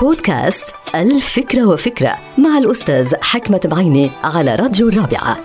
بودكاست الفكرة وفكرة مع الأستاذ حكمة بعيني على راديو الرابعة.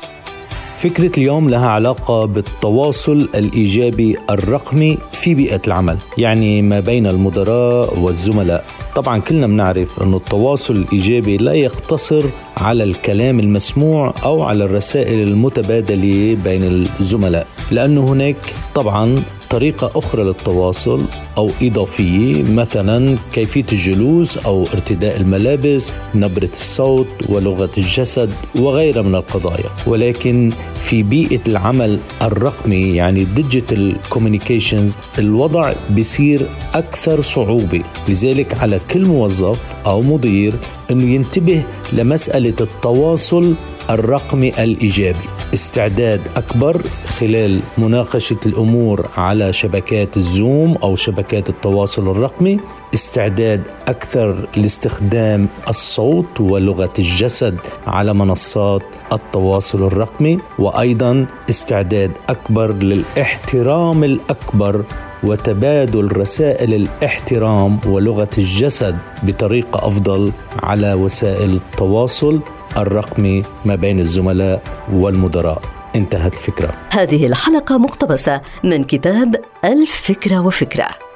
فكرة اليوم لها علاقة بالتواصل الإيجابي الرقمي في بيئة العمل يعني ما بين المدراء والزملاء. طبعا كلنا بنعرف أن التواصل الإيجابي لا يقتصر على الكلام المسموع أو على الرسائل المتبادلة بين الزملاء لأنه هناك طبعا طريقة أخرى للتواصل أو إضافية مثلا كيفية الجلوس أو ارتداء الملابس نبرة الصوت ولغة الجسد وغيرها من القضايا. ولكن في بيئة العمل الرقمي يعني digital communications الوضع بيصير أكثر صعوبة. لذلك على كل موظف أو مدير أنه ينتبه لمسألة التواصل الرقمي الإيجابي. استعداد أكبر خلال مناقشة الأمور على شبكات الزوم أو شبكات التواصل الرقمي. استعداد أكثر لاستخدام الصوت ولغة الجسد على منصات التواصل الرقمي. وأيضا استعداد أكبر للاحترام الأكبر وتبادل رسائل الاحترام ولغة الجسد بطريقة أفضل على وسائل التواصل. الرقمي ما بين الزملاء والمدراء. انتهت الفكرة هذه الحلقة مقتبسة من كتاب الفكرة وفكرة.